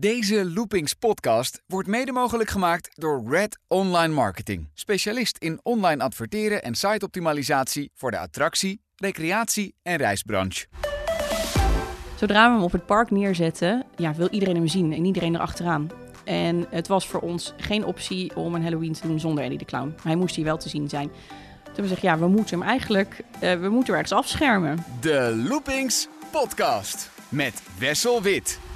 Deze Loopings podcast wordt mede mogelijk gemaakt door Red Online Marketing. Specialist in online adverteren en siteoptimalisatie voor de attractie, recreatie en reisbranche. Zodra we hem op het park neerzetten, ja, wil iedereen hem zien en iedereen erachteraan. En het was voor ons geen optie om een Halloween te doen zonder Eddie de Clown. Hij moest hier wel te zien zijn. Toen we zeggen, ja, we moeten hem eigenlijk, eh, we moeten ergens afschermen. De Loopings podcast met Wessel Wit.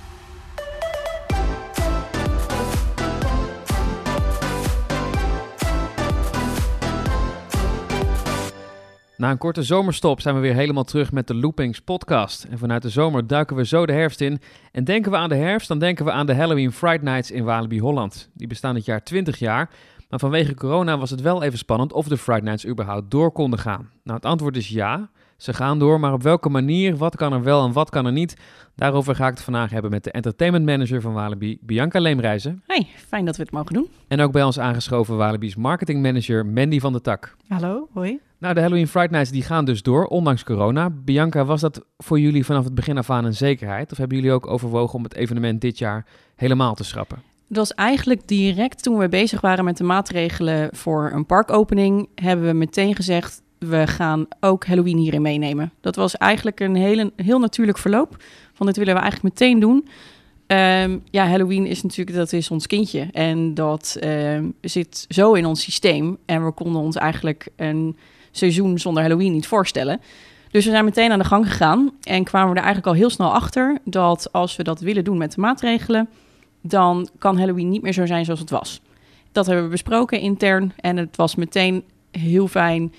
Na een korte zomerstop zijn we weer helemaal terug met de Loopings podcast. En vanuit de zomer duiken we zo de herfst in. En denken we aan de herfst, dan denken we aan de Halloween Fright Nights in Walibi Holland. Die bestaan dit jaar 20 jaar. Maar vanwege corona was het wel even spannend of de Fright Nights überhaupt door konden gaan. Nou, het antwoord is ja. Ze gaan door, maar op welke manier, wat kan er wel en wat kan er niet? Daarover ga ik het vandaag hebben met de entertainment manager van Walibi, Bianca Leemreizen. Hey, fijn dat we het mogen doen. En ook bij ons aangeschoven Walibi's marketing manager Mandy van der Tak. Hallo, hoi. Nou, de Halloween Fright Nights die gaan dus door, ondanks corona. Bianca, was dat voor jullie vanaf het begin af aan een zekerheid? Of hebben jullie ook overwogen om het evenement dit jaar helemaal te schrappen? Dat was eigenlijk direct toen we bezig waren met de maatregelen voor een parkopening, hebben we meteen gezegd, we gaan ook Halloween hierin meenemen. Dat was eigenlijk een hele, heel natuurlijk verloop. Van dit willen we eigenlijk meteen doen. Ehm, ja, Halloween is natuurlijk, dat is ons kindje. En dat ehm, zit zo in ons systeem. En we konden ons eigenlijk een seizoen zonder Halloween niet voorstellen. Dus we zijn meteen aan de gang gegaan. En kwamen we er eigenlijk al heel snel achter dat als we dat willen doen met de maatregelen, dan kan Halloween niet meer zo zijn zoals het was. Dat hebben we besproken intern. En het was meteen heel fijn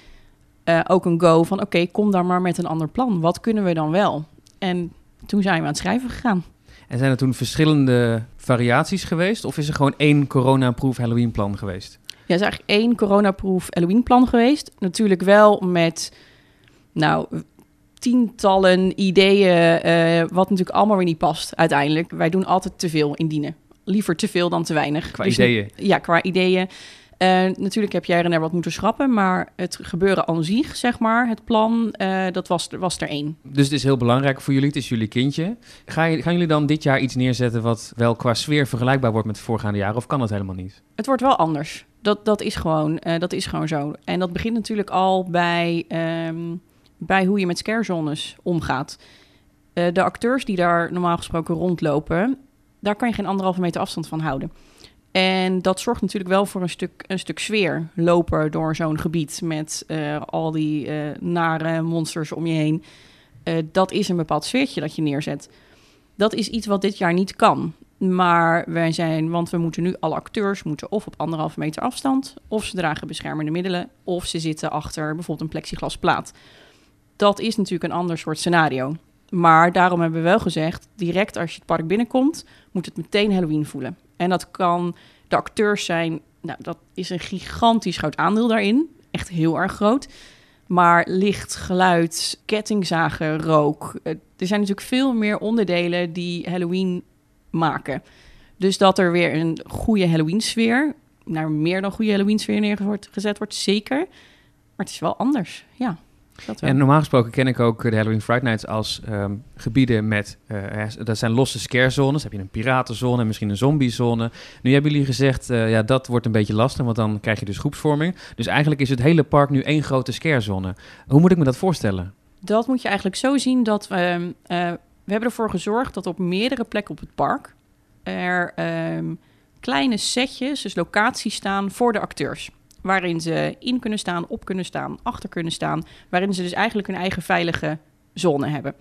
eh, ook een go van oké, kom dan maar met een ander plan. Wat kunnen we dan wel? En toen zijn we aan het schrijven gegaan. En zijn er toen verschillende variaties geweest? Of is er gewoon één corona-proof Halloween plan geweest? Ja, er is eigenlijk één coronaproof Halloween plan geweest. Natuurlijk wel met, nou, tientallen ideeën, uh, wat natuurlijk allemaal weer niet past uiteindelijk. Wij doen altijd te veel indienen. Liever te veel dan te weinig. Qua dus, ideeën? Ja, qua ideeën. Uh, natuurlijk heb jij er net wat moeten schrappen, maar het gebeuren aan zich, zeg maar, het plan, uh, dat was, was er één. Dus het is heel belangrijk voor jullie, het is jullie kindje. Ga je, gaan jullie dan dit jaar iets neerzetten wat wel qua sfeer vergelijkbaar wordt met de voorgaande jaren, of kan dat helemaal niet? Het wordt wel anders. Dat, dat, is, gewoon, uh, dat is gewoon zo. En dat begint natuurlijk al bij, um, bij hoe je met scarezones omgaat. de acteurs die daar normaal gesproken rondlopen, daar kan je geen anderhalve meter afstand van houden. En dat zorgt natuurlijk wel voor een stuk, een stuk sfeer lopen door zo'n gebied met uh, al die nare monsters om je heen. Dat is een bepaald sfeertje dat je neerzet. Dat is iets wat dit jaar niet kan. Maar wij zijn, want we moeten nu alle acteurs moeten of op anderhalve meter afstand, of ze dragen beschermende middelen, of ze zitten achter bijvoorbeeld een plexiglasplaat. Dat is natuurlijk een ander soort scenario. Maar daarom hebben we wel gezegd, direct als je het park binnenkomt, moet het meteen Halloween voelen. En dat kan de acteurs zijn, nou, dat is een gigantisch groot aandeel daarin. Echt heel erg groot. Maar licht, geluid, kettingzagen, rook. Er zijn natuurlijk veel meer onderdelen die Halloween maken. Dus dat er weer een goede Halloween-sfeer, naar meer dan goede Halloween-sfeer neergezet wordt, zeker. Maar het is wel anders, ja. En normaal gesproken ken ik ook de Halloween Fright Nights als um, gebieden met... Uh, dat zijn losse scare-zones. heb je een piratenzone en misschien een zombiezone. Nu hebben jullie gezegd, uh, ja, dat wordt een beetje lastig... want dan krijg je dus groepsvorming. Dus eigenlijk is het hele park nu één grote scare-zone. Hoe moet ik me dat voorstellen? Dat moet je eigenlijk zo zien dat we... Uh, we hebben ervoor gezorgd dat op meerdere plekken op het park... er um, kleine setjes, dus locaties staan voor de acteurs waarin ze in kunnen staan, op kunnen staan, achter kunnen staan, waarin ze dus eigenlijk hun eigen veilige zone hebben.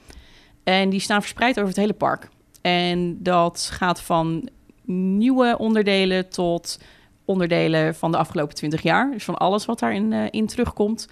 En die staan verspreid over het hele park. En dat gaat van nieuwe onderdelen tot onderdelen van de afgelopen 20 jaar. Dus van alles wat daarin uh, in terugkomt.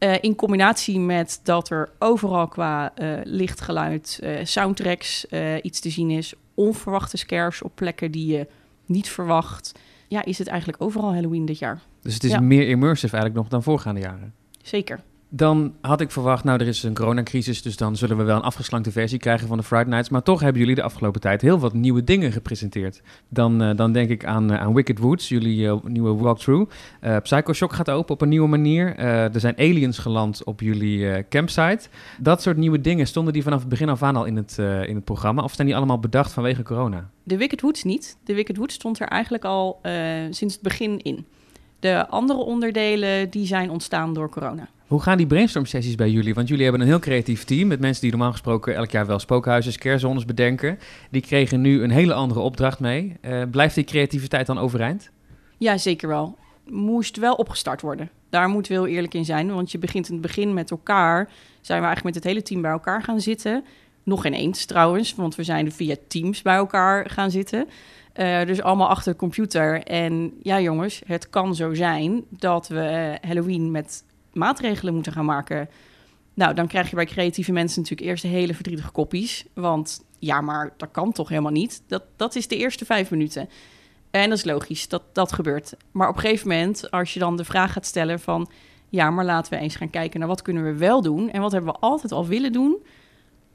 Uh, in combinatie met dat er overal qua uh, lichtgeluid, soundtracks iets te zien is. Onverwachte scares op plekken die je niet verwacht. Ja, is het eigenlijk overal Halloween dit jaar. Dus het is ja. meer immersive eigenlijk nog dan voorgaande jaren. Zeker. Dan had ik verwacht, nou, er is een coronacrisis, dus dan zullen we wel een afgeslankte versie krijgen van de Friday Nights. Maar toch hebben jullie de afgelopen tijd heel wat nieuwe dingen gepresenteerd. Dan, eh, dan denk ik aan, eh, aan Wicked Woods, jullie eh, nieuwe walkthrough. Uh, Psycho Shock gaat open op een nieuwe manier. er zijn aliens geland op jullie campsite. Dat soort nieuwe dingen, stonden die vanaf het begin af aan al in het, in het programma? Of zijn die allemaal bedacht vanwege corona? De Wicked Woods niet. De Wicked Woods stond er eigenlijk al sinds het begin in. De andere onderdelen die zijn ontstaan door corona. Hoe gaan die brainstorm sessies bij jullie? Want jullie hebben een heel creatief team met mensen die normaal gesproken elk jaar wel spookhuizen, scarezones bedenken. Die kregen nu een hele andere opdracht mee. Uh, blijft die creativiteit dan overeind? Ja, zeker wel. Moest wel opgestart worden. Daar moeten we heel eerlijk in zijn. Want je begint in het begin met elkaar. Zijn we eigenlijk met het hele team bij elkaar gaan zitten. Nog ineens trouwens, want we zijn via Teams bij elkaar gaan zitten. Uh, dus allemaal achter de computer. En ja, jongens, het kan zo zijn dat we Halloween met maatregelen moeten gaan maken. Nou, dan krijg je bij creatieve mensen natuurlijk eerst hele verdrietige koppies. Want ja, maar dat kan toch helemaal niet? Dat, dat is de eerste vijf minuten. En dat is logisch, dat dat gebeurt. Maar op een gegeven moment, als je dan de vraag gaat stellen van... ja, maar laten we eens gaan kijken naar wat kunnen we wel doen... en wat hebben we altijd al willen doen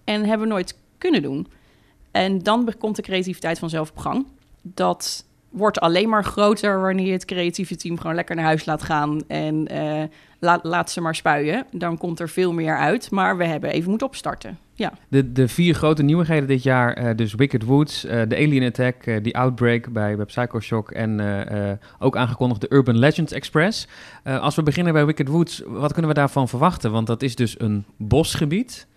en hebben we nooit kunnen doen. En dan komt de creativiteit vanzelf op gang. Dat wordt alleen maar groter wanneer je het creatieve team gewoon lekker naar huis laat gaan en uh, laat ze maar spuien. Dan komt er veel meer uit, maar we hebben even moeten opstarten. Ja. De, de vier grote nieuwigheden dit jaar, uh, dus Wicked Woods, uh, de Alien Attack, The Outbreak bij, bij Psycho Shock en ook aangekondigd de Urban Legends Express. als we beginnen bij Wicked Woods, wat kunnen we daarvan verwachten? Want dat is dus een bosgebied,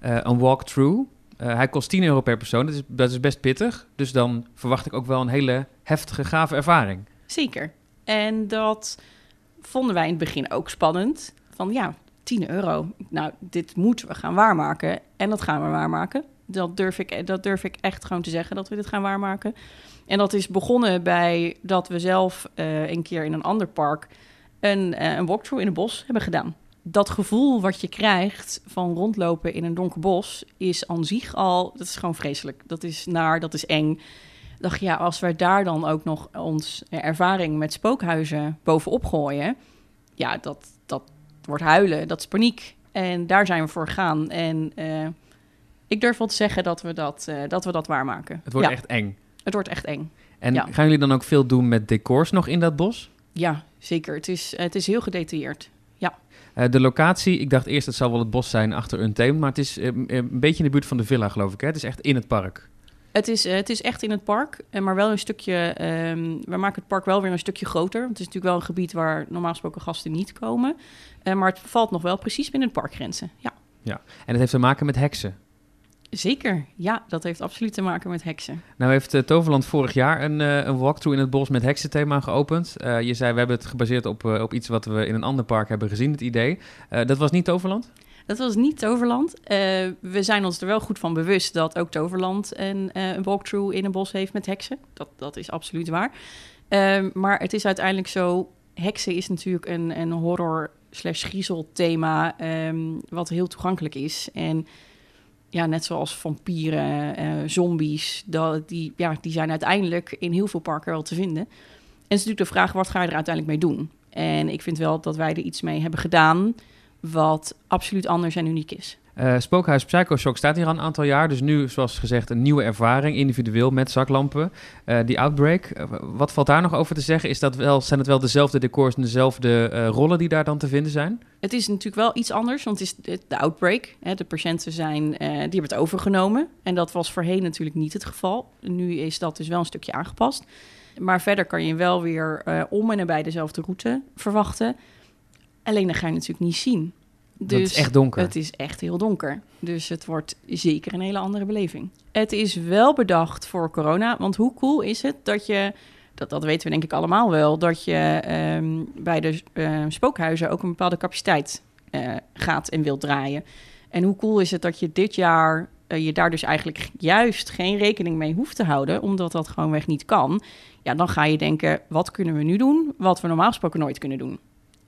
een walkthrough. Hij kost 10 euro per persoon. Dat is, dat is best pittig. Dus dan verwacht ik ook wel een hele heftige, gave ervaring. Zeker. En dat vonden wij in het begin ook spannend. Van ja, 10 euro. Nou, dit moeten we gaan waarmaken. En dat gaan we waarmaken. Dat durf ik, dat durf ik echt gewoon te zeggen, dat we dit gaan waarmaken. En dat is begonnen bij dat we zelf uh, een keer in een ander park... een, uh, een walkthrough in het bos hebben gedaan dat gevoel wat je krijgt van rondlopen in een donker bos is aan zich al, dat is gewoon vreselijk. Dat is naar, dat is eng. Dacht ja, als we daar dan ook nog ons ervaring met spookhuizen bovenop gooien, ja, dat, dat wordt huilen, dat is paniek. En daar zijn we voor gegaan. En uh, ik durf wel te zeggen dat we dat, uh, dat, we dat waarmaken. Het wordt echt eng. Het wordt echt eng. En ja. gaan jullie dan ook veel doen met decors nog in dat bos? Ja, zeker. Het is, het is heel gedetailleerd. Uh, de locatie, ik dacht eerst het zou wel het bos zijn achter een thema, maar het is een beetje in de buurt van de villa, geloof ik. Hè? Het is echt in het park. Het is, uh, het is echt in het park, maar wel een stukje. Um, we maken het park wel weer een stukje groter. Want het is natuurlijk wel een gebied waar normaal gesproken gasten niet komen. maar het valt nog wel precies binnen de parkgrenzen. Ja. ja, en het heeft te maken met heksen. Zeker, ja, dat heeft absoluut te maken met heksen. Nou heeft uh, Toverland vorig jaar een, uh, een walkthrough in het bos met heksenthema geopend. Uh, je zei, we hebben het gebaseerd op, op iets wat we in een ander park hebben gezien, het idee. dat was niet Toverland? Dat was niet Toverland. we zijn ons er wel goed van bewust dat ook Toverland een, een walkthrough in een bos heeft met heksen. Dat, dat is absoluut waar. Ehm, maar het is uiteindelijk zo, heksen is natuurlijk een, een horror slash griezel thema um, wat heel toegankelijk is. En ja, net zoals vampieren, uh, zombies, dat, die, ja, die zijn uiteindelijk in heel veel parken wel te vinden. En het is natuurlijk de vraag, wat ga je er uiteindelijk mee doen? En ik vind wel dat wij er iets mee hebben gedaan wat absoluut anders en uniek is. Uh, Spookhuis Psycho Shock staat hier al een aantal jaar. Dus nu, zoals gezegd, een nieuwe ervaring, individueel met zaklampen. Uh, die Outbreak, uh, wat valt daar nog over te zeggen? Is dat wel, zijn het wel dezelfde decors en dezelfde rollen die daar dan te vinden zijn? Het is natuurlijk wel iets anders, want het is de Outbreak. Hè, de patiënten zijn, die hebben het overgenomen. En dat was voorheen natuurlijk niet het geval. Nu is dat dus wel een stukje aangepast. Maar verder kan je wel weer om en nabij dezelfde route verwachten. Alleen dan ga je natuurlijk niet zien. Dus het is echt donker. Het is echt heel donker. Dus het wordt zeker een hele andere beleving. Het is wel bedacht voor corona. Want hoe cool is het dat je, dat, dat weten we denk ik allemaal wel, dat je um, bij de uh, spookhuizen ook een bepaalde capaciteit uh, gaat en wilt draaien. En hoe cool is het dat je dit jaar uh, je daar dus eigenlijk juist geen rekening mee hoeft te houden, omdat dat gewoonweg niet kan. Ja, dan ga je denken, wat kunnen we nu doen wat we normaal gesproken nooit kunnen doen?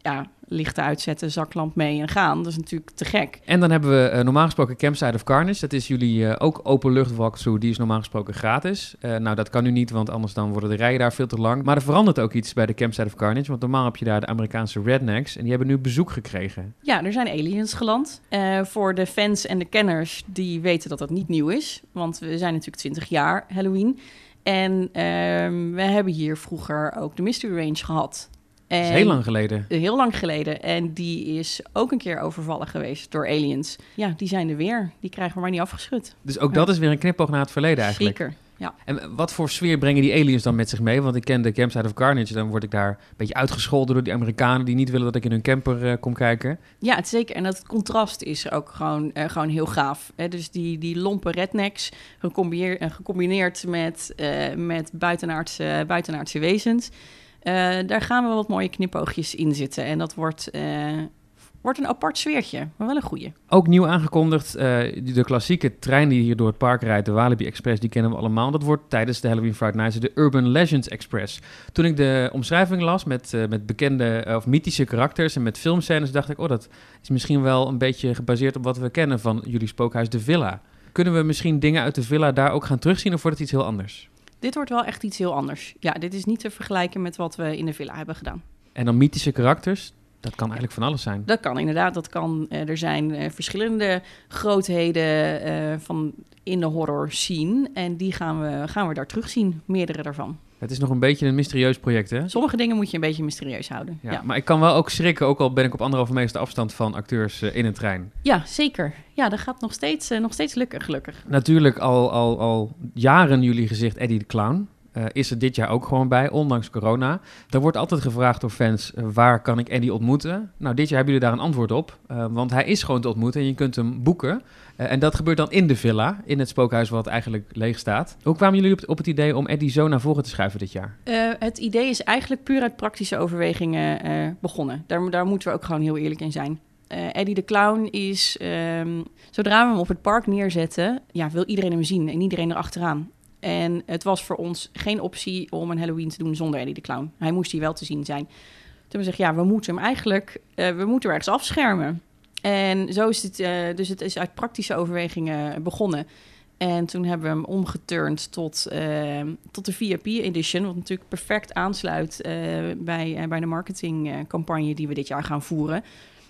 Ja, lichten uitzetten, zaklamp mee en gaan. Dat is natuurlijk te gek. En dan hebben we uh, normaal gesproken Campsite of Carnage. Dat is jullie uh, ook openlucht walkthrough. Die is normaal gesproken gratis. Uh, nou, dat kan nu niet, want anders dan worden de rijen daar veel te lang. Maar er verandert ook iets bij de Campsite of Carnage. Want normaal heb je daar de Amerikaanse rednecks. En die hebben nu bezoek gekregen. Ja, er zijn aliens geland. voor de fans en de kenners, die weten dat dat niet nieuw is. Want we zijn natuurlijk 20 jaar Halloween. En ehm, we hebben hier vroeger ook de Mystery Range gehad. En dat is heel lang geleden. Heel lang geleden. En die is ook een keer overvallen geweest door aliens. Ja, die zijn er weer. Die krijgen we maar niet afgeschud. Dus ook dat is weer een knipoog naar het verleden eigenlijk. Zeker, ja. En wat voor sfeer brengen die aliens dan met zich mee? Want ik ken de Campsite of Carnage. Dan word ik daar een beetje uitgescholden door die Amerikanen... die niet willen dat ik in hun camper uh, kom kijken. Ja, het zeker. En dat contrast is ook gewoon, uh, gewoon heel gaaf. Hè? Dus die, die lompe rednecks gecombineerd, uh, gecombineerd met, met buitenaardse, buitenaardse wezens... Uh, daar gaan we wat mooie knipoogjes in zitten. En dat wordt, uh, wordt een apart sfeertje, maar wel een goeie. Ook nieuw aangekondigd, uh, de klassieke trein die hier door het park rijdt, de Walibi Express, die kennen we allemaal. Dat wordt tijdens de Halloween Friday Nights de Urban Legends Express. Toen ik de omschrijving las met, met bekende of mythische karakters en met filmscènes, dacht ik, oh, dat is misschien wel een beetje gebaseerd op wat we kennen van jullie spookhuis De Villa. Kunnen we misschien dingen uit de villa daar ook gaan terugzien of wordt het iets heel anders? Dit wordt wel echt iets heel anders. Ja, dit is niet te vergelijken met wat we in de villa hebben gedaan. En dan mythische karakters? Dat kan eigenlijk van alles zijn. Dat kan inderdaad. Dat kan, uh, er zijn uh, verschillende grootheden uh, van in de horror scene. En die gaan we, gaan we daar terugzien. Meerdere daarvan. Het is nog een beetje een mysterieus project, hè? Sommige dingen moet je een beetje mysterieus houden. Ja, Maar ik kan wel ook schrikken, ook al ben ik op anderhalve meter afstand van acteurs uh, in een trein. Ja, zeker. Ja, dat gaat nog steeds, uh, nog steeds lukken, gelukkig. Natuurlijk al, al, al jaren jullie gezicht Eddie de Clown. Uh, is er dit jaar ook gewoon bij, ondanks corona. Er wordt altijd gevraagd door fans, uh, waar kan ik Eddie ontmoeten? Nou, dit jaar hebben jullie daar een antwoord op, uh, want hij is gewoon te ontmoeten en je kunt hem boeken. En dat gebeurt dan in de villa, in het spookhuis wat eigenlijk leeg staat. Hoe kwamen jullie op, het idee om Eddie zo naar voren te schuiven dit jaar? het idee is eigenlijk puur uit praktische overwegingen begonnen. Daar, daar moeten we ook gewoon heel eerlijk in zijn. Eddie de Clown is, um, zodra we hem op het park neerzetten, ja, wil iedereen hem zien en iedereen erachteraan. En het was voor ons geen optie om een Halloween te doen zonder Eddie de Clown. Hij moest hier wel te zien zijn. Toen we zeggen, ja, we moeten hem eigenlijk, uh, we moeten hem ergens afschermen. En zo is het, uh, dus het is uit praktische overwegingen begonnen. En toen hebben we hem omgeturnd tot, uh, tot de VIP-edition, wat natuurlijk perfect aansluit bij, bij de marketingcampagne die we dit jaar gaan voeren.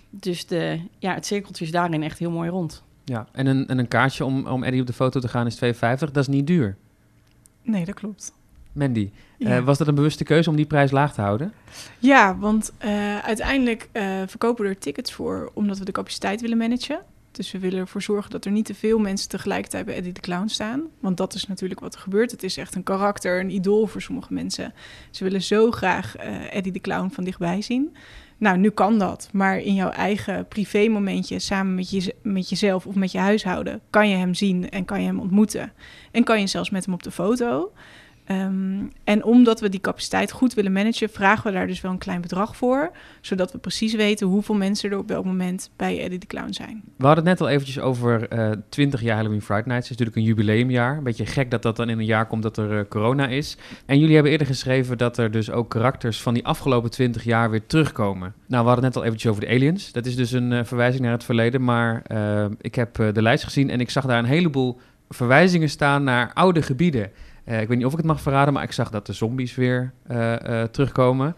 Dus de, ja, het cirkeltje is daarin echt heel mooi rond. Ja, en een, en een kaartje om, om Eddie op de foto te gaan is 2,50. Dat is niet duur. Nee, dat klopt. Mandy, ja. uh, was dat een bewuste keuze om die prijs laag te houden? Ja, want uh, uiteindelijk uh, verkopen we er tickets voor omdat we de capaciteit willen managen. Dus we willen ervoor zorgen dat er niet te veel mensen tegelijkertijd bij Eddie de Clown staan. Want dat is natuurlijk wat er gebeurt. Het is echt een karakter, een idool voor sommige mensen. Ze willen zo graag Eddie de Clown van dichtbij zien. Nou, nu kan dat. Maar in jouw eigen privé momentje, samen met, je, met jezelf of met je huishouden, kan je hem zien en kan je hem ontmoeten. En kan je zelfs met hem op de foto. Um, en omdat we die capaciteit goed willen managen, vragen we daar dus wel een klein bedrag voor. Zodat we precies weten hoeveel mensen er op welk moment bij Eddie de Clown zijn. We hadden het net al eventjes over uh, 20 jaar Halloween Friday Nights. Het is natuurlijk een jubileumjaar. Een beetje gek dat dat dan in een jaar komt dat er uh, corona is. En jullie hebben eerder geschreven dat er dus ook karakters van die afgelopen 20 jaar weer terugkomen. Nou, we hadden het net al eventjes over de aliens. Dat is dus een uh, verwijzing naar het verleden. Maar ik heb de lijst gezien en ik zag daar een heleboel verwijzingen staan naar oude gebieden. Uh, ik weet niet of ik het mag verraden, maar ik zag dat de zombies weer uh, uh, terugkomen.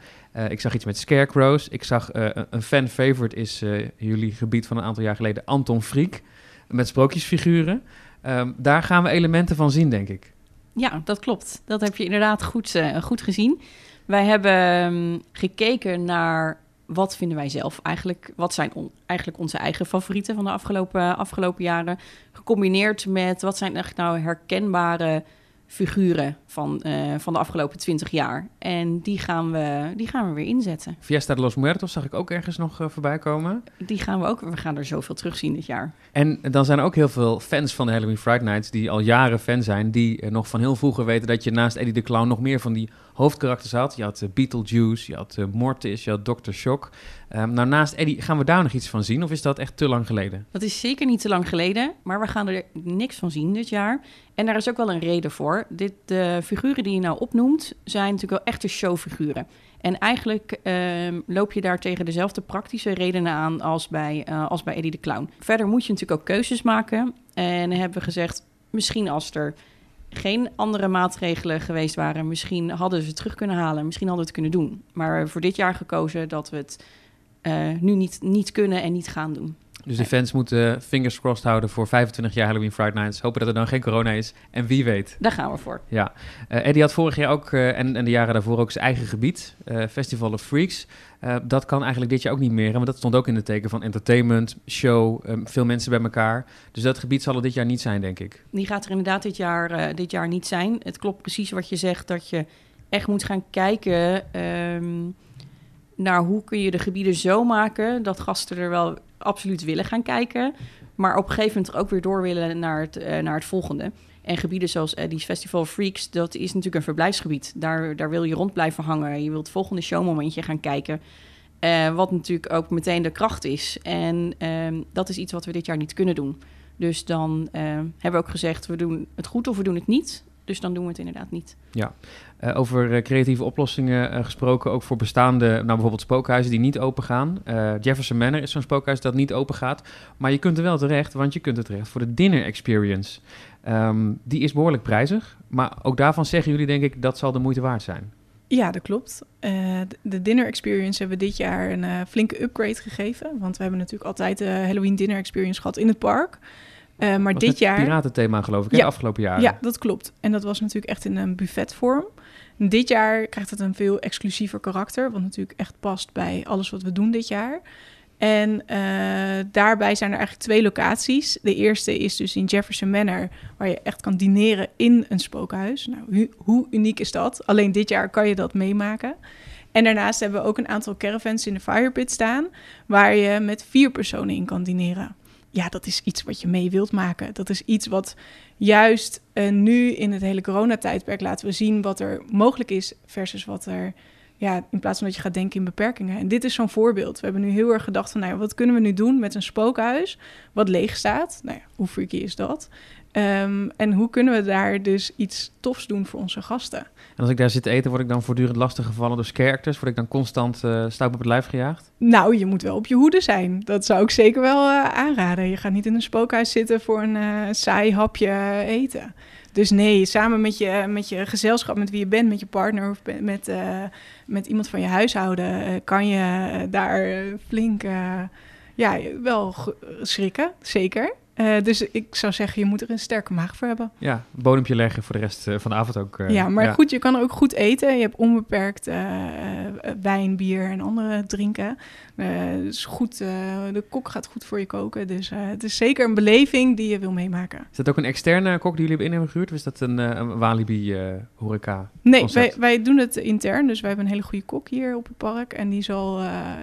ik zag iets met scarecrows. Ik zag een fan favorite is jullie gebied van een aantal jaar geleden, Anton Friek, met sprookjesfiguren. Um, daar gaan we elementen van zien, denk ik. Ja, dat klopt. Dat heb je inderdaad goed, goed gezien. Wij hebben um, gekeken naar wat vinden wij zelf eigenlijk? Wat zijn eigenlijk onze eigen favorieten van de afgelopen, afgelopen jaren? Gecombineerd met wat zijn echt nou herkenbare figuren van, uh, van de afgelopen twintig jaar. En die gaan, we, die gaan we weer inzetten. Fiesta de los Muertos zag ik ook ergens nog uh, voorbij komen. Die gaan we ook, we gaan er zoveel terugzien dit jaar. En dan zijn er ook heel veel fans van de Halloween Friday Nights... die al jaren fan zijn, die uh, nog van heel vroeger weten... dat je naast Eddie de Clown nog meer van die hoofdkarakters had. Je had Beetlejuice, je had Mortis, je had Dr. Shock. Um, nou, naast Eddie, gaan we daar nog iets van zien? Of is dat echt te lang geleden? Dat is zeker niet te lang geleden, maar we gaan er niks van zien dit jaar. En daar is ook wel een reden voor. Dit, uh, figuren die je nou opnoemt, zijn natuurlijk wel echte showfiguren. En eigenlijk ehm, loop je daar tegen dezelfde praktische redenen aan als bij, eh, als bij Eddie de Clown. Verder moet je natuurlijk ook keuzes maken. En hebben we gezegd, misschien als er geen andere maatregelen geweest waren, misschien hadden ze het terug kunnen halen, misschien hadden we het kunnen doen. Maar voor dit jaar gekozen dat we het eh, nu niet, niet kunnen en niet gaan doen. Dus de fans moeten fingers crossed houden voor 25 jaar Halloween Friday Nights. Hopen dat er dan geen corona is. En wie weet. Daar gaan we voor. Ja. Uh, Eddie had vorig jaar ook, uh, en, en de jaren daarvoor ook zijn eigen gebied. Uh, Festival of Freaks. dat kan eigenlijk dit jaar ook niet meer. Want dat stond ook in het teken van entertainment, show, um, veel mensen bij elkaar. Dus dat gebied zal er dit jaar niet zijn, denk ik. Die gaat er inderdaad dit jaar, dit jaar niet zijn. Het klopt precies wat je zegt, dat je echt moet gaan kijken... Um, naar hoe kun je de gebieden zo maken dat gasten er wel absoluut willen gaan kijken. Maar op een gegeven moment ook weer door willen naar het, uh, naar het volgende. En gebieden zoals Eddie's Festival Freaks, dat is natuurlijk een verblijfsgebied. Daar, daar wil je rond blijven hangen. Je wilt het volgende showmomentje gaan kijken. Uh, wat natuurlijk ook meteen de kracht is. En uh, dat is iets wat we dit jaar niet kunnen doen. Dus dan hebben we ook gezegd, we doen het goed of we doen het niet. Dus dan doen we het inderdaad niet. Ja, uh, over uh, creatieve oplossingen uh, gesproken, ook voor bestaande, nou bijvoorbeeld spookhuizen die niet open gaan. Jefferson Manor is zo'n spookhuis dat niet open gaat. Maar je kunt er wel terecht, want je kunt er terecht voor de dinner experience. Um, die is behoorlijk prijzig, maar ook daarvan zeggen jullie denk ik dat zal de moeite waard zijn. Ja, dat klopt. de dinner experience hebben we dit jaar een flinke upgrade gegeven. Want we hebben natuurlijk altijd de Halloween dinner experience gehad in het park. Maar dit jaar. piratenthema, geloof ik, ja, de afgelopen jaren. Ja, dat klopt. En dat was natuurlijk echt in een buffetvorm. Dit jaar krijgt het een veel exclusiever karakter, wat natuurlijk echt past bij alles wat we doen dit jaar. En uh, daarbij zijn er eigenlijk twee locaties. De eerste is dus in Jefferson Manor, waar je echt kan dineren in een spookhuis. Nou, hoe uniek is dat? Alleen dit jaar kan je dat meemaken. En daarnaast hebben we ook een aantal caravans in de Firepit staan, waar je met vier personen in kan dineren ja, dat is iets wat je mee wilt maken. Dat is iets wat juist uh, nu in het hele coronatijdperk laten we zien wat er mogelijk is versus wat er, ja, in plaats van dat je gaat denken in beperkingen. En dit is zo'n voorbeeld. We hebben nu heel erg gedacht van, nou wat kunnen we nu doen met een spookhuis wat leeg staat? Nou ja, hoe freaky is dat? Um, en hoe kunnen we daar dus iets tofs doen voor onze gasten? En als ik daar zit te eten, word ik dan voortdurend lastig gevallen door characters? Word ik dan constant uh, op het lijf gejaagd? Nou, je moet wel op je hoede zijn. Dat zou ik zeker wel uh, aanraden. Je gaat niet in een spookhuis zitten voor een uh, saai hapje eten. Dus nee, samen met je, met je gezelschap, met wie je bent, met je partner of met, met iemand van je huishouden, kan je daar flink ja, wel schrikken, zeker. Uh, dus ik zou zeggen, je moet er een sterke maag voor hebben. Ja, een bodempje leggen voor de rest uh, van de avond ook. Uh, ja, maar ja. goed, je kan ook goed eten. Je hebt onbeperkt wijn, bier en andere drinken. dus goed, de kok gaat goed voor je koken. Dus het is zeker een beleving die je wil meemaken. Is dat ook een externe kok die jullie hebben in hebben gehuurd? Of is dat een, een Walibi horeca Nee, wij, wij, doen het intern. Dus wij hebben een hele goede kok hier op het park. En die zal,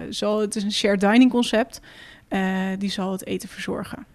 zal het is een shared dining concept. die zal het eten verzorgen.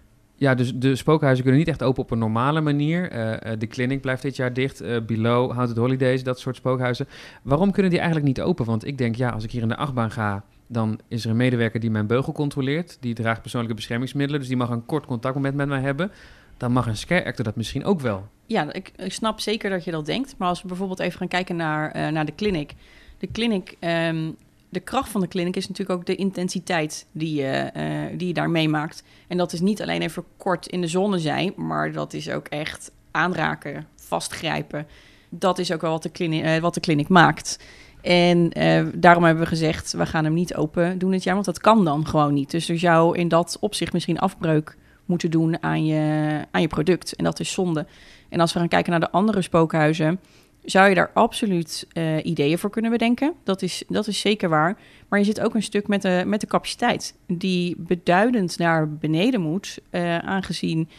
Ja, dus de spookhuizen kunnen niet echt open op een normale manier. Uh, de clinic blijft dit jaar dicht. Uh, Below, Haunted Holidays, dat soort spookhuizen. Waarom kunnen die eigenlijk niet open? Want ik denk, ja, als ik hier in de achtbaan ga... dan is er een medewerker die mijn beugel controleert. Die draagt persoonlijke beschermingsmiddelen. Dus die mag een kort contactmoment met mij hebben. Dan mag een scare actor dat misschien ook wel. Ja, ik, ik snap zeker dat je dat denkt. Maar als we bijvoorbeeld even gaan kijken naar, naar de clinic... De clinic um, de kracht van de kliniek is natuurlijk ook de intensiteit die je, uh, die je daar meemaakt. En dat is niet alleen even kort in de zon zijn, maar dat is ook echt aanraken, vastgrijpen. Dat is ook wel wat de kliniek, uh, wat de kliniek maakt. En uh, daarom hebben we gezegd, we gaan hem niet open doen dit jaar, want dat kan dan gewoon niet. Dus er zou in dat opzicht misschien afbreuk moeten doen aan je, aan je product. En dat is zonde. En als we gaan kijken naar de andere spookhuizen zou je daar absoluut uh, ideeën voor kunnen bedenken. Dat is, dat is zeker waar. Maar je zit ook een stuk met de, met de capaciteit, die beduidend naar beneden moet, uh, aangezien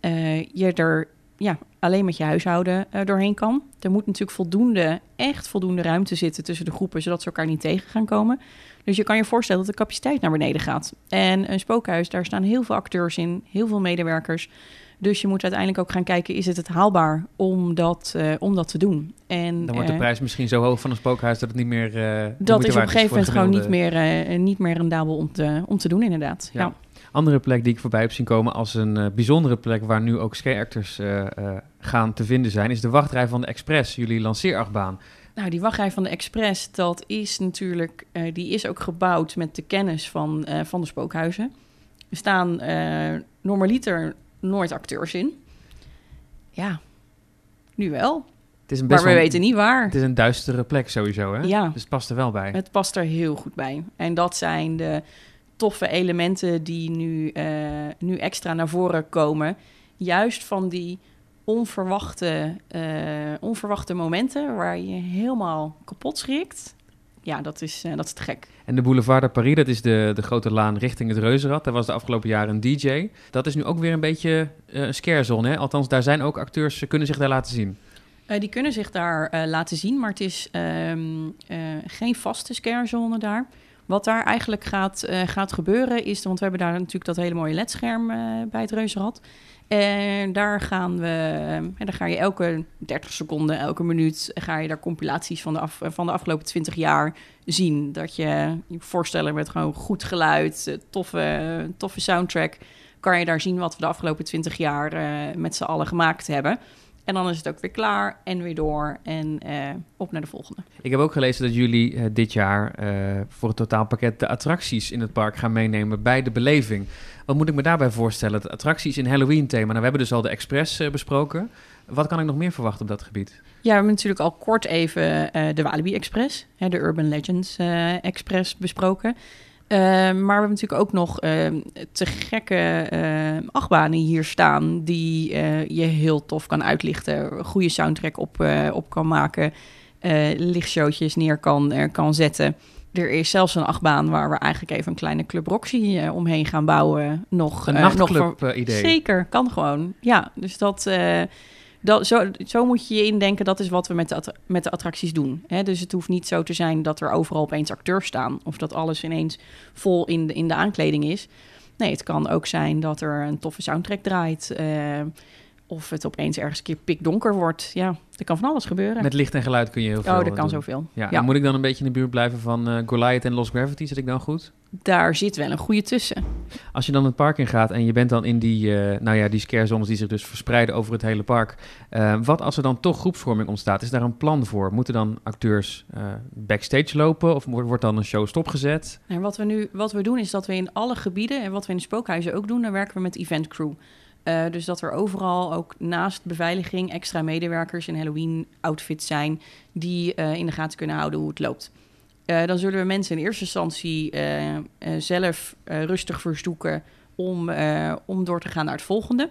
uh, je er ja, alleen met je huishouden doorheen kan. Er moet natuurlijk voldoende, echt voldoende ruimte zitten tussen de groepen, zodat ze elkaar niet tegen gaan komen. Dus je kan je voorstellen dat de capaciteit naar beneden gaat. En een spookhuis, daar staan heel veel acteurs in, heel veel medewerkers. Dus je moet uiteindelijk ook gaan kijken, is het het haalbaar om dat, uh, om dat te doen? En, Dan wordt de prijs misschien zo hoog van een spookhuis dat het niet meer... Uh, dat is op een gegeven moment gewoon niet meer, niet meer rendabel om te, om te doen, inderdaad. Ja. ja. Andere plek die ik voorbij heb zien komen als een eh, bijzondere plek waar nu ook ski-actors eh, eh, gaan te vinden zijn, is de wachtrij van de Express, jullie lanceerachtbaan. Nou, die wachtrij van de Express, dat is natuurlijk, eh, die is ook gebouwd met de kennis van, eh, van de spookhuizen. Er staan eh normaliter nooit acteurs in. Ja, nu wel. Het is een Maar best we wel- weten niet waar. Het is een duistere plek sowieso, hè? Ja. Dus het past er wel bij. Het past er heel goed bij. En dat zijn de toffe elementen die nu, eh, nu extra naar voren komen. Juist van die onverwachte, eh, onverwachte momenten waar je helemaal kapot schrikt. Ja, dat is, eh, dat is te gek. En de Boulevard de Paris, dat is de, de grote laan richting het Reuzenrad. Daar was de afgelopen jaren een DJ. Dat is nu ook weer een beetje eh, een scarezone, hè? Althans, daar zijn ook acteurs, ze kunnen zich daar laten zien. Eh, die kunnen zich daar laten zien, maar het is ehm, eh, geen vaste scarezone daar. Wat daar eigenlijk gaat, gaat gebeuren is, want we hebben daar natuurlijk dat hele mooie ledscherm bij het Reuzenrad. En daar gaan we, en dan ga je elke 30 seconden, elke minuut, ga je daar compilaties van de, van de afgelopen 20 jaar zien. Dat je je voorstellen met gewoon goed geluid, eh, toffe, toffe soundtrack, kan je daar zien wat we de afgelopen 20 jaar eh, met z'n allen gemaakt hebben. En dan is het ook weer klaar en weer door en eh, op naar de volgende. Ik heb ook gelezen dat jullie eh, dit jaar eh, voor het totaalpakket de attracties in het park gaan meenemen bij de beleving. Wat moet ik me daarbij voorstellen? De attracties in Halloween-thema. Nou, we hebben dus al de Express besproken. Wat kan ik nog meer verwachten op dat gebied? Ja, we hebben natuurlijk al kort even de Walibi Express, hè, de Urban Legends Express besproken. Eh, maar we hebben natuurlijk ook nog eh, te gekke eh, achtbanen hier staan die eh, je heel tof kan uitlichten. Goede soundtrack op, eh, op kan maken, eh lichtshowtjes neer kan, er kan zetten. Er is zelfs een achtbaan waar we eigenlijk even een kleine Club Roxy omheen gaan bouwen. Nog, Een nog voor- nachtclub-idee. Zeker, kan gewoon. Ja, dus dat, dat, zo, zo moet je je indenken, dat is wat we met de, attra- met de attracties doen. Hè? Dus het hoeft niet zo te zijn dat er overal opeens acteurs staan... of dat alles ineens vol in de, in de aankleding is. Nee, het kan ook zijn dat er een toffe soundtrack draait... eh, of het opeens ergens een keer pikdonker wordt. Ja, er kan van alles gebeuren. Met licht en geluid kun je heel veel oh, dat kan doen. zoveel. Ja, moet ik dan een beetje in de buurt blijven van eh, Goliath en Lost Gravity? Zit ik dan goed? Daar zit wel een goede tussen. Als je dan het park in gaat en je bent dan in die, eh, nou ja, die scarezones die zich dus verspreiden over het hele park. eh, wat als er dan toch groepsvorming ontstaat? Is daar een plan voor? Moeten dan acteurs eh, backstage lopen of wordt dan een show stopgezet? En wat we nu wat we doen is dat we in alle gebieden en wat we in de spookhuizen ook doen, dan werken we met event crew. Dus dat er overal ook naast beveiliging extra medewerkers in Halloween outfits zijn die in de gaten kunnen houden hoe het loopt. Eh, dan zullen we mensen in eerste instantie eh, eh, zelf rustig verzoeken om, om door te gaan naar het volgende.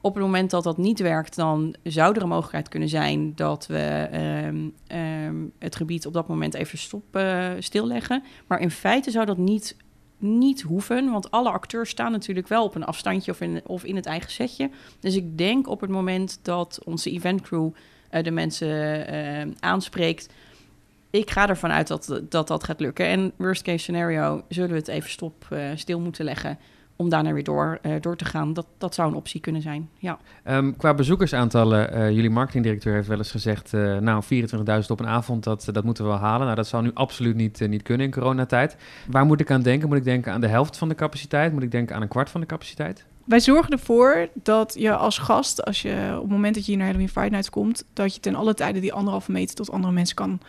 Op het moment dat dat niet werkt, dan zou er een mogelijkheid kunnen zijn dat we ehm, ehm, het gebied op dat moment even stop, stilleggen. Maar in feite zou dat niet, niet hoeven, want alle acteurs staan natuurlijk wel op een afstandje of in, of in het eigen setje. Dus ik denk op het moment dat onze eventcrew de mensen aanspreekt, ik ga ervan uit dat, dat dat gaat lukken. En worst case scenario zullen we het even stop eh, stil moeten leggen om daarna weer door, eh, door te gaan. Dat, dat zou een optie kunnen zijn, ja. Ehm, qua bezoekersaantallen, eh, jullie marketingdirecteur heeft wel eens gezegd, eh, nou 24.000 op een avond, dat, dat moeten we wel halen. Nou, dat zou nu absoluut niet, niet kunnen in coronatijd. Waar moet ik aan denken? Moet ik denken aan de helft van de capaciteit? Moet ik denken aan een kwart van de capaciteit? Wij zorgen ervoor dat je als gast, als je op het moment dat je hier naar Halloween Friday Night komt, dat je ten alle tijde die anderhalve meter tot andere mensen kan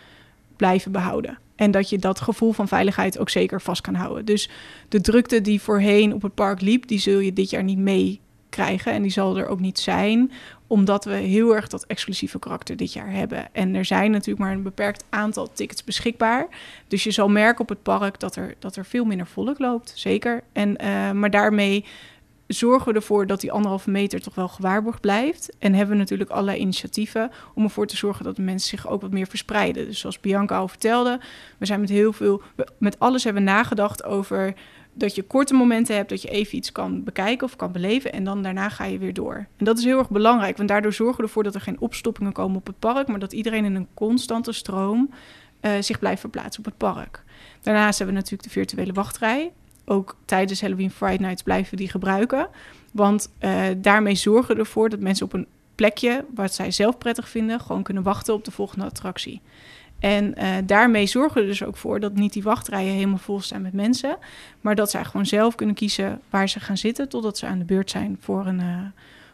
blijven behouden. En dat je dat gevoel van veiligheid ook zeker vast kan houden. Dus de drukte die voorheen op het park liep, die zul je dit jaar niet meekrijgen. En die zal er ook niet zijn, omdat we heel erg dat exclusieve karakter dit jaar hebben. En er zijn natuurlijk maar een beperkt aantal tickets beschikbaar. Dus je zal merken op het park dat er, dat er veel minder volk loopt, zeker. En, eh, maar daarmee zorgen we ervoor dat die anderhalve meter toch wel gewaarborgd blijft. En hebben we natuurlijk allerlei initiatieven om ervoor te zorgen dat de mensen zich ook wat meer verspreiden. Dus zoals Bianca al vertelde, we zijn met heel veel, met alles hebben we nagedacht over dat je korte momenten hebt, dat je even iets kan bekijken of kan beleven en dan daarna ga je weer door. En dat is heel erg belangrijk, want daardoor zorgen we ervoor dat er geen opstoppingen komen op het park, maar dat iedereen in een constante stroom eh, zich blijft verplaatsen op het park. Daarnaast hebben we natuurlijk de virtuele wachtrij. Ook tijdens Halloween Friday Nights blijven die gebruiken. Want eh, daarmee zorgen we ervoor dat mensen op een plekje wat zij zelf prettig vinden, gewoon kunnen wachten op de volgende attractie. En uh, daarmee zorgen we dus ook voor dat niet die wachtrijen helemaal vol staan met mensen. Maar dat zij gewoon zelf kunnen kiezen waar ze gaan zitten totdat ze aan de beurt zijn voor een, uh,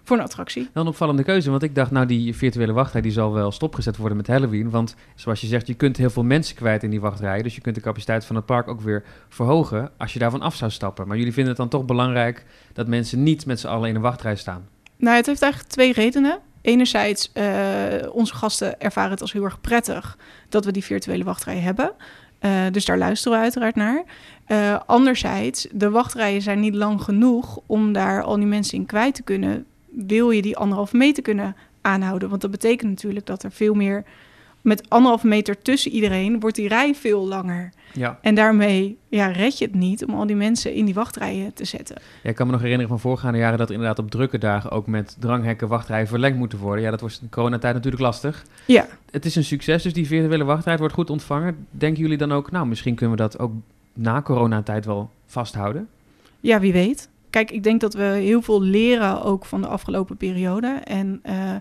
voor een attractie. Wel een opvallende keuze, want ik dacht nou die virtuele wachtrij die zal wel stopgezet worden met Halloween. Want zoals je zegt, je kunt heel veel mensen kwijt in die wachtrijen. Dus je kunt de capaciteit van het park ook weer verhogen als je daarvan af zou stappen. Maar jullie vinden het dan toch belangrijk dat mensen niet met z'n allen in een wachtrij staan? Nou, het heeft eigenlijk twee redenen enerzijds, uh, onze gasten ervaren het als heel erg prettig dat we die virtuele wachtrij hebben. Uh, dus daar luisteren we uiteraard naar. Uh, anderzijds, de wachtrijen zijn niet lang genoeg om daar al die mensen in kwijt te kunnen. Wil je die anderhalve meter kunnen aanhouden? Want dat betekent natuurlijk dat er veel meer met anderhalve meter tussen iedereen wordt die rij veel langer. Ja. En daarmee ja, red je het niet om al die mensen in die wachtrijen te zetten. Ja, ik kan me nog herinneren van voorgaande jaren dat er inderdaad op drukke dagen ook met dranghekken wachtrijen verlengd moeten worden. Ja, dat was in coronatijd natuurlijk lastig. Ja. Het is een succes, dus die virtuele wachtrij wordt goed ontvangen. Denken jullie dan ook, nou, misschien kunnen we dat ook na coronatijd wel vasthouden? Ja, wie weet. Kijk, ik denk dat we heel veel leren ook van de afgelopen periode. En uh,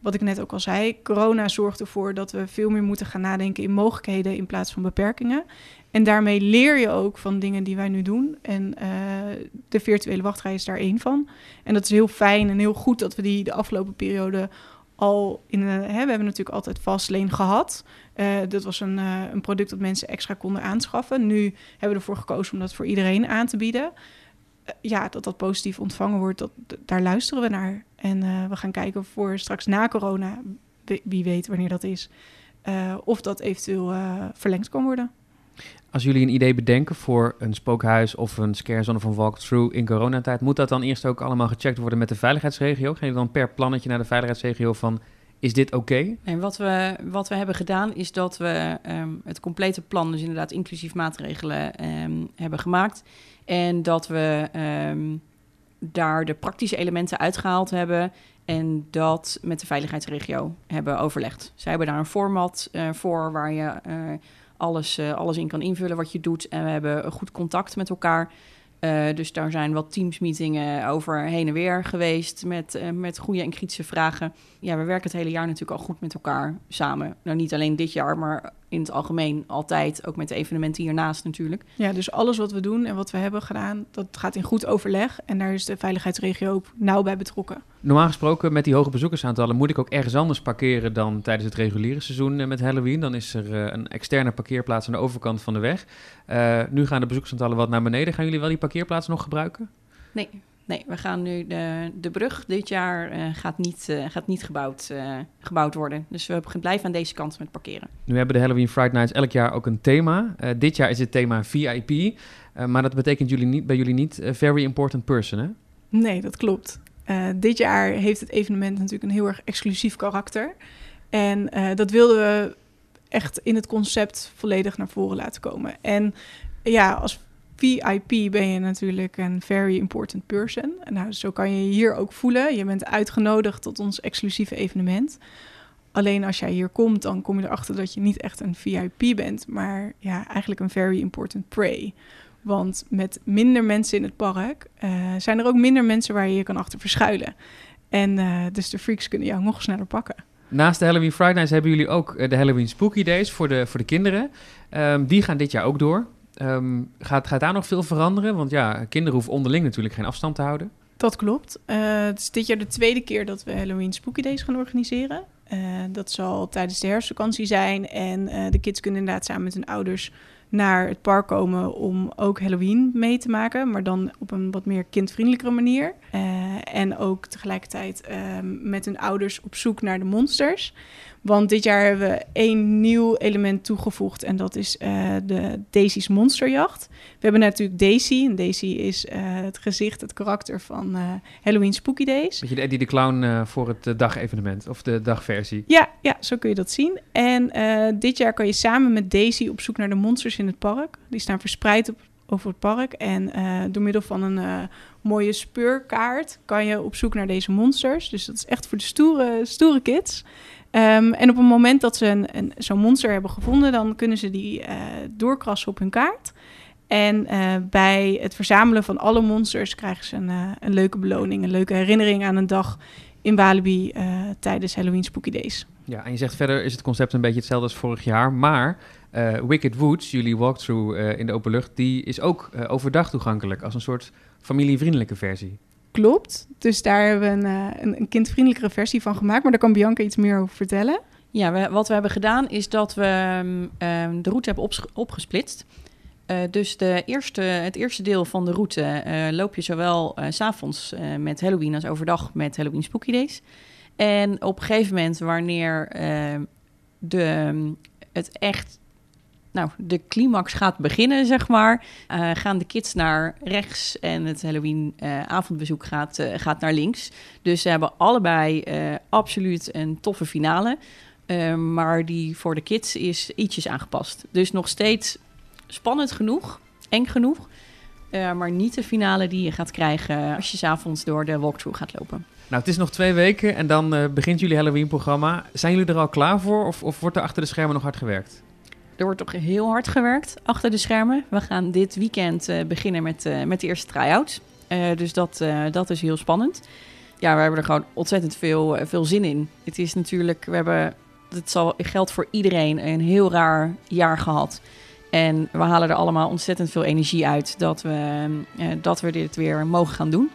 wat ik net ook al zei, corona zorgt ervoor dat we veel meer moeten gaan nadenken in mogelijkheden in plaats van beperkingen. En daarmee leer je ook van dingen die wij nu doen. En uh, de virtuele wachtrij is daar één van. En dat is heel fijn en heel goed dat we die de afgelopen periode al in. Uh, hè, we hebben natuurlijk altijd Fastlane gehad. Dat was een, een product dat mensen extra konden aanschaffen. Nu hebben we ervoor gekozen om dat voor iedereen aan te bieden. Ja, dat dat positief ontvangen wordt, dat, daar luisteren we naar. En uh, we gaan kijken voor straks na corona, wie weet wanneer dat is, uh, of dat eventueel uh, verlengd kan worden. Als jullie een idee bedenken voor een spookhuis of een scarezone of een walkthrough in coronatijd, moet dat dan eerst ook allemaal gecheckt worden met de veiligheidsregio? Gaan je dan per plannetje naar de veiligheidsregio van is dit oké? Okay? En wat we, wat we hebben gedaan is dat we um, het complete plan, dus inderdaad inclusief maatregelen, um, hebben gemaakt. En dat we um, daar de praktische elementen uitgehaald hebben en dat met de veiligheidsregio hebben overlegd. Zij hebben daar een format uh, voor waar je uh, alles, uh, alles in kan invullen wat je doet. En we hebben een goed contact met elkaar. Dus daar zijn wat teamsmeetingen over heen en weer geweest met, met goede en kritische vragen. Ja, we werken het hele jaar natuurlijk al goed met elkaar samen. Nou, niet alleen dit jaar, maar in het algemeen altijd, ook met de evenementen hiernaast natuurlijk. Ja, dus alles wat we doen en wat we hebben gedaan, dat gaat in goed overleg. En daar is de veiligheidsregio ook nauw bij betrokken. Normaal gesproken met die hoge bezoekersaantallen moet ik ook ergens anders parkeren dan tijdens het reguliere seizoen met Halloween. Dan is er uh, een externe parkeerplaats aan de overkant van de weg. Uh, nu gaan de bezoekersaantallen wat naar beneden. Gaan jullie wel die parkeerplaats nog gebruiken? Nee, Nee, we gaan nu de, de brug dit jaar uh, gaat niet, uh, gaat niet gebouwd, uh, gebouwd worden. Dus we blijven aan deze kant met parkeren. Nu hebben de Halloween Friday Nights elk jaar ook een thema. dit jaar is het thema VIP. maar dat betekent jullie niet, bij jullie niet very important person, hè? Nee, dat klopt. Dit jaar heeft het evenement natuurlijk een heel erg exclusief karakter. En dat wilden we echt in het concept volledig naar voren laten komen. En ja, als VIP ben je natuurlijk een very important person. Nou, zo kan je je hier ook voelen. Je bent uitgenodigd tot ons exclusieve evenement. Alleen als jij hier komt, dan kom je erachter dat je niet echt een VIP bent, maar ja, eigenlijk een very important prey. Want met minder mensen in het park uh, zijn er ook minder mensen waar je je kan achter verschuilen. En uh, dus de freaks kunnen jou nog sneller pakken. Naast de Halloween Fridays hebben jullie ook eh, de Halloween Spooky Days voor de, voor de kinderen. Um, die gaan dit jaar ook door. Um, gaat, gaat daar nog veel veranderen? Want ja, kinderen hoeven onderling natuurlijk geen afstand te houden. Dat klopt. Uh, het is dit jaar de tweede keer dat we Halloween Spooky Days gaan organiseren. Uh, dat zal tijdens de herfstvakantie zijn. En uh, de kids kunnen inderdaad samen met hun ouders naar het park komen om ook Halloween mee te maken, maar dan op een wat meer kindvriendelijkere manier. Uh, en ook tegelijkertijd uh, met hun ouders op zoek naar de monsters. Want dit jaar hebben we één nieuw element toegevoegd en dat is uh, de Daisy's Monsterjacht. We hebben natuurlijk Daisy en Daisy is het gezicht, het karakter van Halloween Spooky Days. Beetje de Eddie de Clown voor het dagevenement of de dagversie. Ja, ja, zo kun je dat zien. En dit jaar kan je samen met Daisy op zoek naar de monsters in het park. Die staan verspreid op, over het park. En door middel van een mooie speurkaart kan je op zoek naar deze monsters. Dus dat is echt voor de stoere, stoere kids. Um, en op het moment dat ze een, een, zo'n monster hebben gevonden, dan kunnen ze die uh, doorkrassen op hun kaart. En bij het verzamelen van alle monsters krijgen ze een, een leuke beloning, een leuke herinnering aan een dag in Walibi tijdens Halloween Spooky Days. Ja, en je zegt verder is het concept een beetje hetzelfde als vorig jaar. Maar Wicked Woods, jullie walkthrough in de open lucht, die is ook overdag toegankelijk als een soort familievriendelijke versie. Klopt. Dus daar hebben we een, een, een kindvriendelijkere versie van gemaakt. Maar daar kan Bianca iets meer over vertellen. Ja, wat we hebben gedaan is dat we um, de route hebben opgesplitst. Uh, dus de eerste, het eerste deel van de route uh, loop je zowel uh, s'avonds met Halloween als overdag met Halloween Spooky Days. En op een gegeven moment, wanneer de, het echt, nou, de climax gaat beginnen, zeg maar, gaan de kids naar rechts en het Halloween avondbezoek gaat, gaat naar links. Dus ze hebben allebei absoluut een toffe finale. maar die voor de kids is ietsjes aangepast. Dus nog steeds spannend genoeg, eng genoeg. Maar niet de finale die je gaat krijgen als je s'avonds door de walkthrough gaat lopen. Nou, het is nog twee weken en dan begint jullie Halloween-programma. Zijn jullie er al klaar voor of, of wordt er achter de schermen nog hard gewerkt? Er wordt toch heel hard gewerkt achter de schermen. We gaan dit weekend uh, beginnen met, met de eerste try-out. dus dat, dat is heel spannend. Ja, we hebben er gewoon ontzettend veel, veel zin in. Het is natuurlijk, we hebben, het zal, geldt voor iedereen, een heel raar jaar gehad. En we halen er allemaal ontzettend veel energie uit dat we, dat we dit weer mogen gaan doen.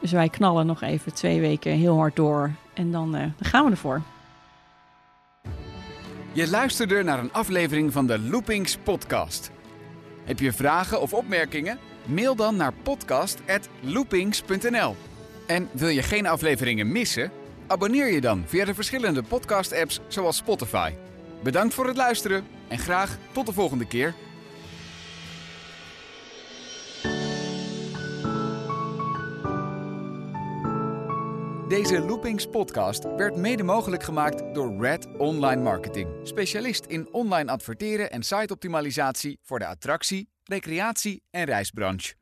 Dus wij knallen nog even twee weken heel hard door en dan, dan gaan we ervoor. Je luisterde naar een aflevering van de Loopings podcast. Heb je vragen of opmerkingen? Mail dan naar podcast@loopings.nl. En wil je geen afleveringen missen? Abonneer je dan via de verschillende podcast-apps zoals Spotify. Bedankt voor het luisteren en graag tot de volgende keer. Deze Loopings podcast werd mede mogelijk gemaakt door Red Online Marketing. Specialist in online adverteren en siteoptimalisatie voor de attractie, recreatie en reisbranche.